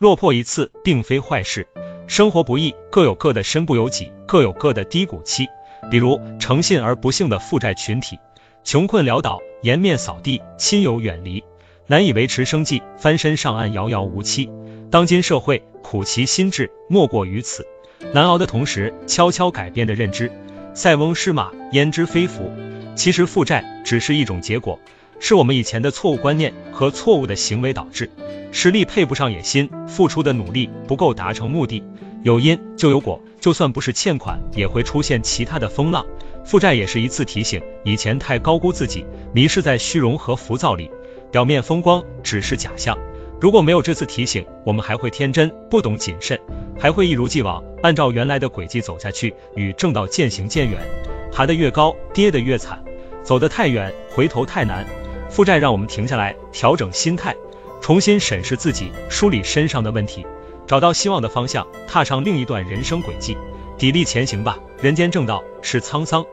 落魄一次并非坏事。生活不易，各有各的身不由己，各有各的低谷期。比如诚信而不幸的负债群体，穷困潦倒，颜面扫地，亲友远离，难以维持生计，翻身上岸遥遥无期。当今社会苦其心志，莫过于此。难熬的同时，悄悄改变的认知。塞翁失马，焉知非福？其实负债只是一种结果，是我们以前的错误观念和错误的行为导致。实力配不上野心，付出的努力不够达成目的。有因就有果，就算不是欠款，也会出现其他的风浪。负债也是一次提醒，以前太高估自己，迷失在虚荣和浮躁里，表面风光只是假象。如果没有这次提醒，我们还会天真，不懂谨慎，还会一如既往按照原来的轨迹走下去，与正道渐行渐远，爬得越高，跌得越惨，走得太远，回头太难。负债让我们停下来，调整心态，重新审视自己，梳理身上的问题。找到希望的方向，踏上另一段人生轨迹，砥砺前行吧。人间正道是沧桑。